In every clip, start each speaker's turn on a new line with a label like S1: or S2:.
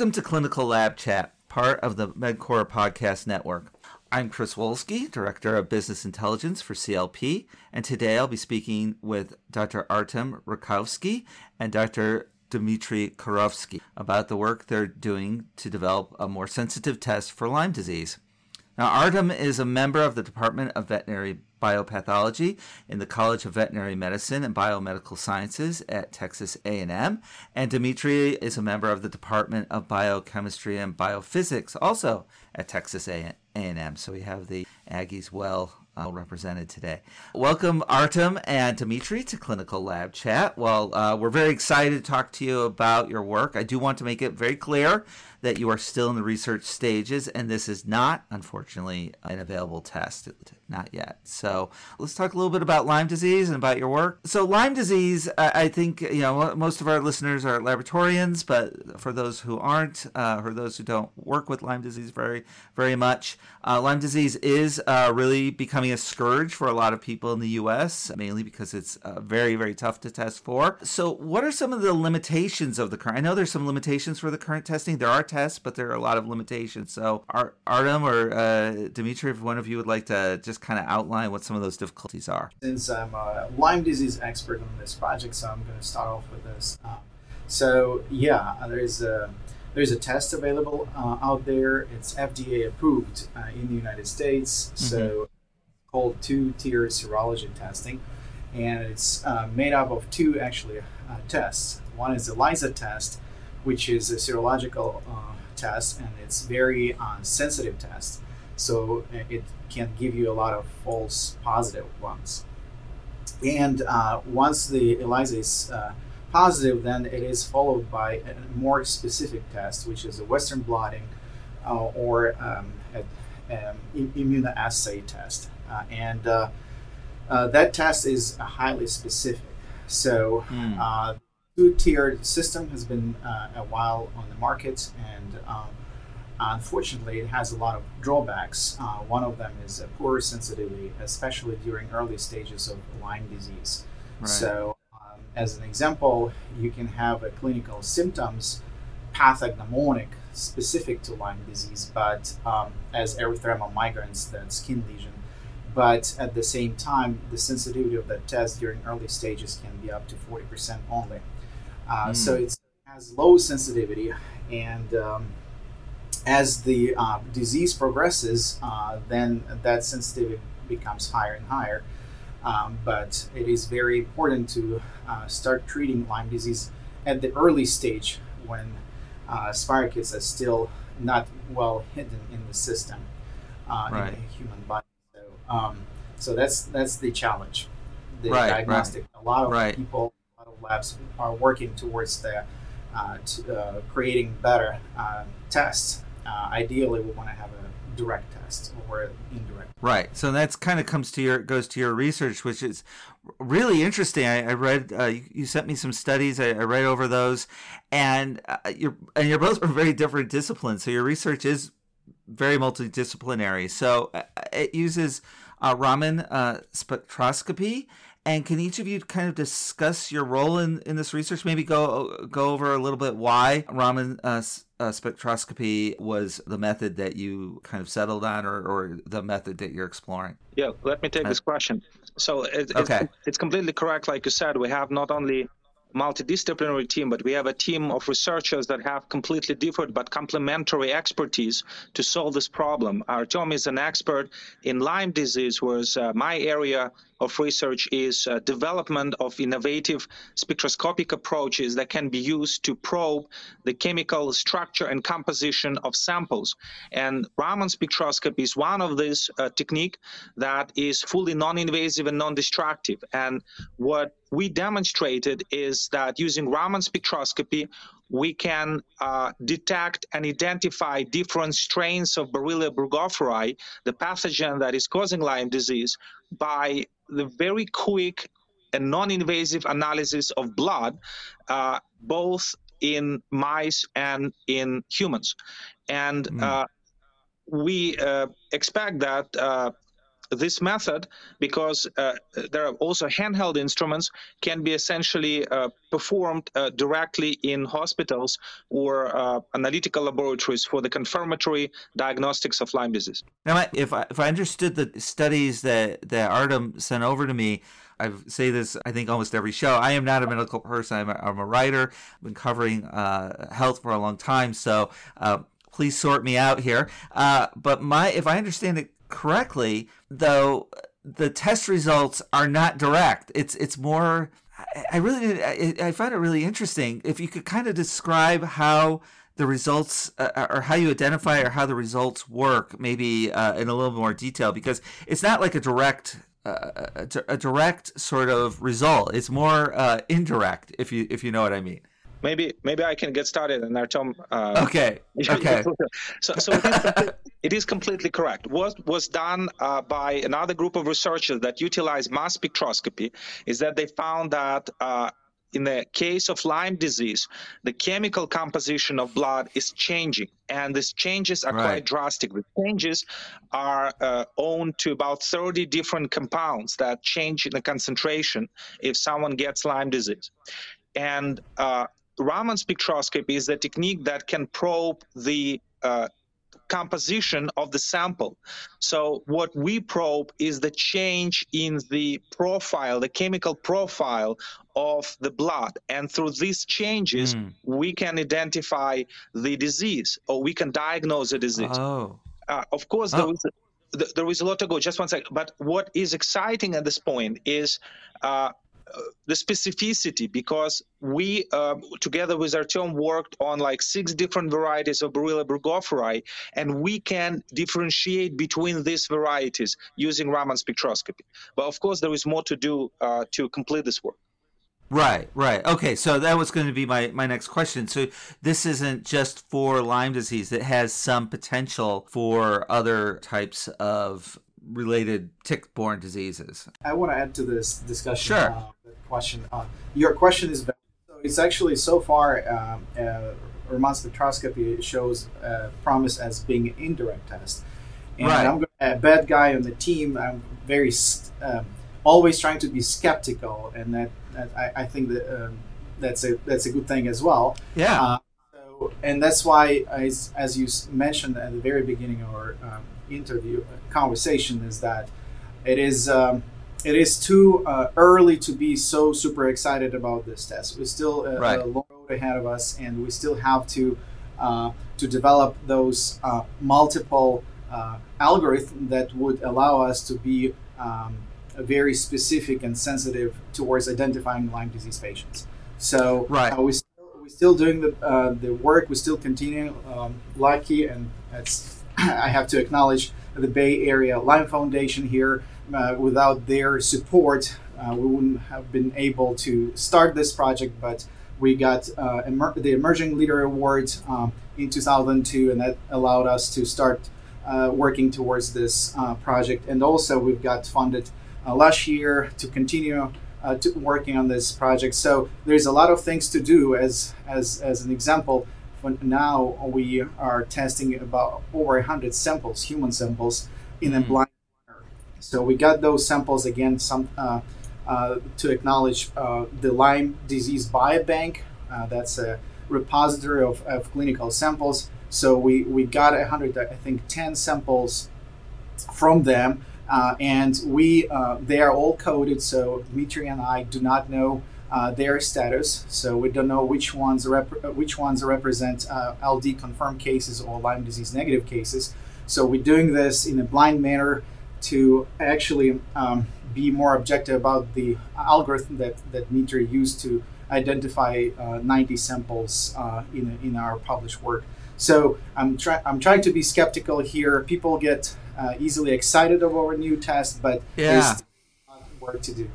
S1: Welcome to Clinical Lab Chat, part of the MedQor Podcast Network. I'm Chris Wolski, Director of Business Intelligence for CLP, and today I'll be speaking with Dr. Artem Rogovskyy and Dr. Dmitry Kurouski about the work they're doing to develop a more sensitive test for Lyme disease. Now, Artem is a member of the Department of Veterinary biopathology in the College of Veterinary Medicine and Biomedical Sciences at Texas A&M, and Dimitri is a member of the Department of Biochemistry and Biophysics, also at Texas A&M. So we have the Aggies well uh, represented today. Welcome, Artem and Dimitri, to Clinical Lab Chat. Well, uh, we're very excited to talk to you about your work. I do want to make it very clear that you are still in the research stages, and this is not, unfortunately, an available test, not yet. So let's talk a little bit about Lyme disease and about your work. So Lyme disease, I think you know most of our listeners are laboratorians, but for those who aren't, uh, for those who don't work with Lyme disease very, very much, uh, Lyme disease is uh, really becoming a scourge for a lot of people in the U.S., mainly because it's uh, very, very tough to test for. So, what are some of the limitations of the current? I know there's some limitations for the current testing. There are tests, but there are a lot of limitations. So, Artem or uh, Dimitri, if one of you would like to just kind of outline what some of those difficulties are.
S2: Since I'm a Lyme disease expert on this project, so I'm going to start off with this. Um, so, yeah, there's a there's a test available uh, out there. It's FDA approved uh, in the United States, mm-hmm. so called two-tier serology testing, and it's uh, made up of two actually uh, tests. One is the ELISA test, which is a serological uh, test, and it's very uh, sensitive test, so it can give you a lot of false positive ones. And once the ELISA is positive, then it is followed by a more specific test, which is a Western blotting uh, or um, a, um, immunoassay test. Uh, and uh, uh, that test is highly specific. So, mm. Two-tiered system has been a while on the market, and um, unfortunately, it has a lot of drawbacks. one of them is poor sensitivity, especially during early stages of Lyme disease. Right. So as an example, you can have a clinical symptoms pathognomonic specific to Lyme disease, but um, as erythema migrans, that skin lesion. But at the same time, the sensitivity of that test during early stages can be up to 40% only. Uh, mm. So it has low sensitivity, and um, as the uh, disease progresses, uh, then that sensitivity becomes higher and higher. Um, but it is very important to uh, start treating Lyme disease at the early stage when uh, spirochetes are still not well hidden in the system uh, right. in the human body. So, um, so that's that's the challenge. The right, diagnostic. Right. A lot of right. people, a lot of labs are working towards the uh, uh, creating better uh, tests. ideally, we want to have a direct test or indirect
S1: Right. So that's kind of comes to your goes to your research, which is really interesting. I, I read uh, you, you, sent me some studies. I, I read over those, and uh, you're and you're both from very different disciplines. So your research is very multidisciplinary. So uh, it uses uh, Raman spectroscopy. And can each of you kind of discuss your role in, in this research? Maybe go go over a little bit why Raman uh, uh, spectroscopy was the method that you kind of settled on or, or the method that you're exploring?
S3: Yeah, let me take uh, this question. So it, okay. it's, it's completely correct. Like you said, we have not only multidisciplinary team, but we have a team of researchers that have completely different but complementary expertise to solve this problem. Artem is an expert in Lyme disease, whereas uh, my area of research is uh, development of innovative spectroscopic approaches that can be used to probe the chemical structure and composition of samples. And Raman spectroscopy is one of these uh, technique that is fully non-invasive and non-destructive. And what we demonstrated is that using Raman spectroscopy, we can uh, detect and identify different strains of Borrelia burgdorferi, the pathogen that is causing Lyme disease, by the very quick and non-invasive analysis of blood, uh, both in mice and in humans. And mm. uh, we uh, expect that uh, this method, because uh, there are also handheld instruments, can be essentially uh, performed uh, directly in hospitals or uh, analytical laboratories for the confirmatory diagnostics of Lyme disease.
S1: Now, if I, if I understood the studies that, that Artem sent over to me, I say this, I think, almost every show. I am not a medical person. I'm a, I'm a writer. I've been covering uh, health for a long time. So uh, please sort me out here. But my, if I understand it correctly, though, the test results are not direct. It's it's more. I really I, I find it really interesting. If you could kind of describe how the results uh, or how you identify or how the results work, maybe uh, in a little more detail, because it's not like a direct uh, a, a, direct sort of result. It's more uh, indirect, if you if you know what I mean
S3: maybe maybe I can get started and Artem.
S1: Uh, okay. Okay.
S3: so so it is, it is, completely correct. What was done uh, by another group of researchers that utilized mass spectroscopy is that they found that. Uh, in the case of Lyme disease, the chemical composition of blood is changing, and these changes are right. quite drastic. The changes are uh, owed to about 30 different compounds that change in the concentration if someone gets Lyme disease. And uh, Raman spectroscopy is a technique that can probe the uh, composition of the sample. So what we probe is the change in the profile, the chemical profile of the blood. And through these changes, mm. we can identify the disease or we can diagnose a disease.
S1: Oh.
S3: Uh, of course, oh. there is there is a lot to go. Just one second. But what is exciting at this point is uh, the specificity because we uh, together with Artem worked on like six different varieties of Borrelia burgdorferi and we can differentiate between these varieties using Raman spectroscopy. But of course, there is more to do uh, to complete this work.
S1: Right, right. Okay, so that was going to be my, my next question. So this isn't just for Lyme disease, it has some potential for other types of related tick-borne diseases.
S2: I want to add to this discussion.
S1: Sure.
S2: Uh, question. Uh, your question is so it's actually so far um, uh, Raman spectroscopy shows uh, promise as being an indirect test. And right. I'm a bad guy on the team. I'm very um, always trying to be skeptical, and that, that I, I, think that um, that's a that's a good thing as well.
S1: Yeah.
S2: So, and that's why, as, as you mentioned at the very beginning of our um, interview uh, conversation, is that it is um, it is too uh, early to be so super excited about this test. We still uh, right. a long road ahead of us, and we still have to uh, to develop those uh, multiple uh, algorithms that would allow us to be um, very specific and sensitive towards identifying Lyme disease patients. So
S1: right.
S2: We still, doing the the work. We still continue. Um, lucky, and I have to acknowledge the Bay Area Lyme Foundation here uh, without their support, uh, we wouldn't have been able to start this project. But we got uh, emer- the Emerging Leader Award um, in 2002, and that allowed us to start uh, working towards this uh, project. And also, we've got funded uh, last year to continue. To working on this project, so there's a lot of things to do. As as as an example, For now we are testing about over 100 samples, human samples, in a mm. blind manner. so we got those samples again some uh, uh, to acknowledge uh, the Lyme disease biobank. Uh, that's a repository of, of clinical samples. So we, we got 100, I think, 10 samples from them. Uh, and we uh, they are all coded, so Dmitry and I do not know their status. So we don't know which ones rep- which ones represent LD confirmed cases or Lyme disease negative cases. So we're doing this in a blind manner to actually um, be more objective about the algorithm that, that Dmitry used to identify uh, 90 samples uh, in, in our published work. So I'm, try- I'm trying to be skeptical here. People get uh, easily excited over new test, but
S1: yeah.
S2: there's work to do.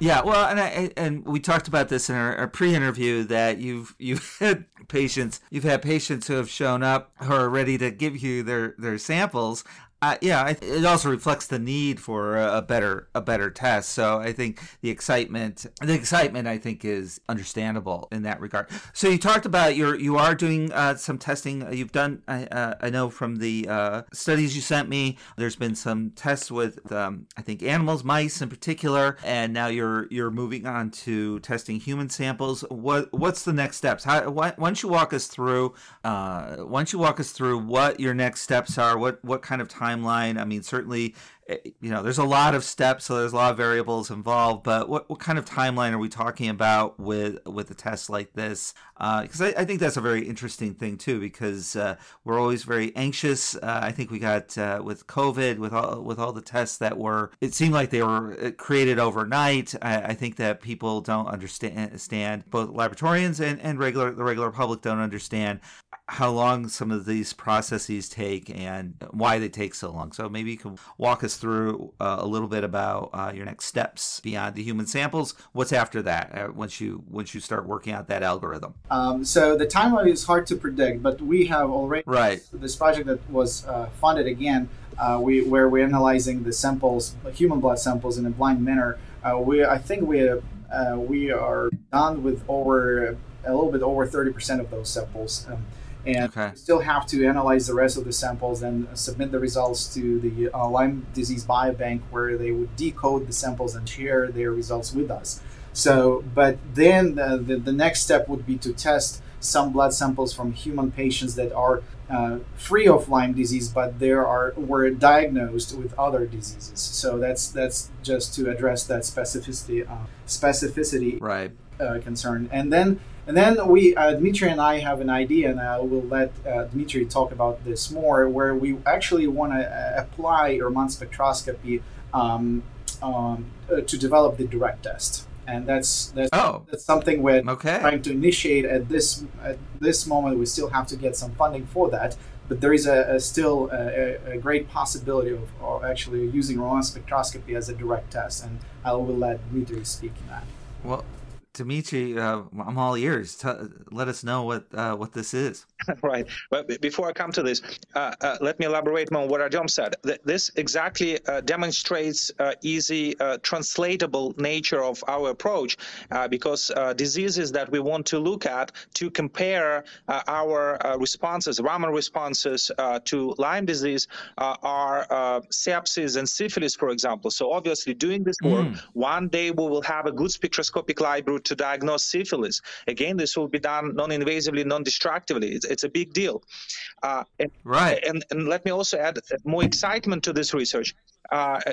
S1: Yeah, well, and I and we talked about this in our, our, pre-interview that you've you've had patients you've had patients who have shown up who are ready to give you their their samples Uh, yeah, it also reflects the need for a better a better test. So I think the excitement the excitement I think is understandable in that regard. So you talked about your you are doing uh, some testing. You've done I, uh, I know from the uh, studies you sent me. There's been some tests with um, I think animals, mice in particular, and now you're you're moving on to testing human samples. What what's the next steps? How why, once you walk us through uh, once you walk us through what your next steps are, what what kind of time timeline? I mean, certainly, eh, you know, there's a lot of steps, so there's a lot of variables involved. But what, what kind of timeline are we talking about with with a test like this? Because uh, I, I, think that's a very interesting thing too, because uh, we're always very anxious. Uh, I think we got uh, with COVID, with all with all the tests that were, it seemed like they were uh, created overnight. I, I think that people don't understand, understand both laboratorians and, and regular the regular public don't understand how long some of these processes take and why they take so long. So maybe you can walk us through uh, a little bit about uh, your next steps beyond the human samples. What's after that uh, once you once you start working out that algorithm?
S2: Um, so the timeline is hard to predict, but we have already
S1: right
S2: this project that was uh, funded again. Uh, we where we're analyzing the samples, human blood samples, in a blind manner. Uh, we I think we we are done with over a little bit over 30% of those samples. Um, and okay. still have to analyze the rest of the samples and submit the results to the uh, Lyme disease biobank where they would decode the samples and share their results with us. So, but then the, the, the next step would be to test some blood samples from human patients that are uh, free of Lyme disease, but they are were diagnosed with other diseases. So that's that's just to address that specificity uh, specificity
S1: right.
S2: uh, concern. And then and then we, uh, Dmitry and I have an idea, and I will let uh, Dmitry talk about this more, where we actually want to uh, apply Raman spectroscopy um, um, uh, to develop the direct test. And that's that's,
S1: oh.
S2: that's something we're
S1: okay.
S2: trying to initiate at this at this moment. We still have to get some funding for that, but there is a, a still a, a, great possibility of, of actually using Raman spectroscopy as a direct test. And I will let Dmitry speak in that.
S1: Well, Dimitri, uh, I'm all ears. T- let us know what uh, what this is.
S3: right. But before I come to this, uh, uh let me elaborate more on what Artyom said. This exactly uh, demonstrates uh, easy translatable nature of our approach, because diseases that we want to look at to compare our responses, Raman responses to Lyme disease, are sepsis and syphilis, for example. So obviously, doing this work, mm. one day we will have a good spectroscopic library to diagnose syphilis. Again, this will be done non-invasively, non-destructively. It's, it's a big deal.
S1: Uh, and, right.
S3: And, and let me also add more excitement to this research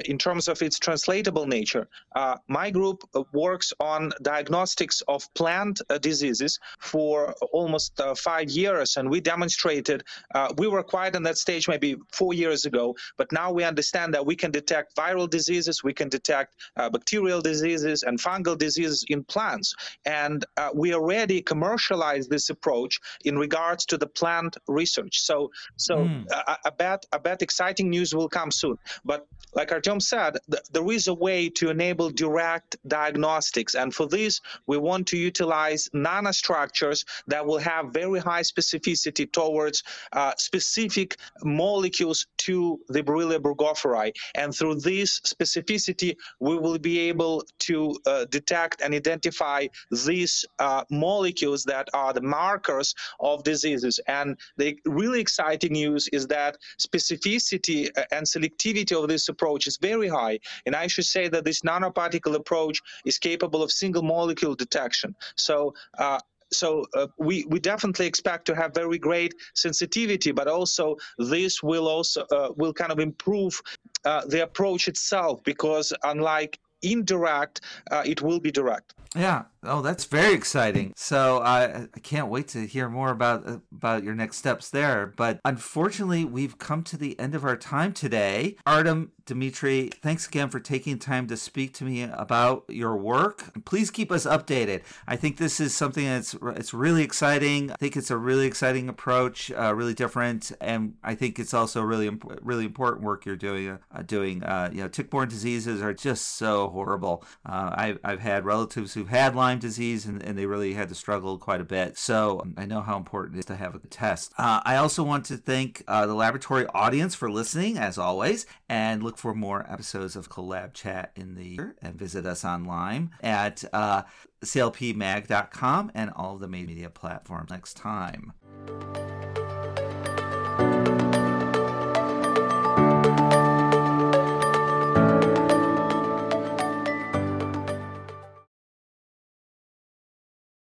S3: in terms of its translatable nature. Uh, my group works on diagnostics of plant uh, diseases for almost uh, five years, and we demonstrated uh, we were quite on that stage maybe four years ago, but now we understand that we can detect viral diseases, we can detect uh, bacterial diseases and fungal diseases in plants, and we already commercialized this approach in regards to the plant research. So, so mm. I, I bet I bet exciting news will come soon, but like Artyom said, th- there is a way to enable direct diagnostics. And for this, we want to utilize nanostructures that will have very high specificity towards uh, specific molecules to the Borrelia burgdorferi. And through this specificity, we will be able to uh, detect and identify these uh, molecules that are the markers of diseases. And the really exciting news is that specificity uh, and selectivity of this approach is very high. And I should say that this nanoparticle approach is capable of single molecule detection. So uh, so uh, we we definitely expect to have very great sensitivity, but also this will also uh, will kind of improve uh, the approach itself because unlike indirect, uh, it will be direct.
S1: Yeah. Oh, that's very exciting. So I, I can't wait to hear more about about your next steps there. But unfortunately, we've come to the end of our time today. Artem, Dimitri, thanks again for taking time to speak to me about your work. Please keep us updated. I think this is something that's it's really exciting. I think it's a really exciting approach, uh, really different, and I think it's also really really important work you're doing. Uh, doing uh, you know, tick-borne diseases are just so horrible. Uh, I've I've had relatives who've had Lyme disease, and, and they really had to struggle quite a bit. So um, I know how important it is to have a test. Uh, I also want to thank uh, the laboratory audience for listening, as always, and look for more episodes of Collab Chat in the year and visit us online at uh, clpmag.com and all of the media platforms next time.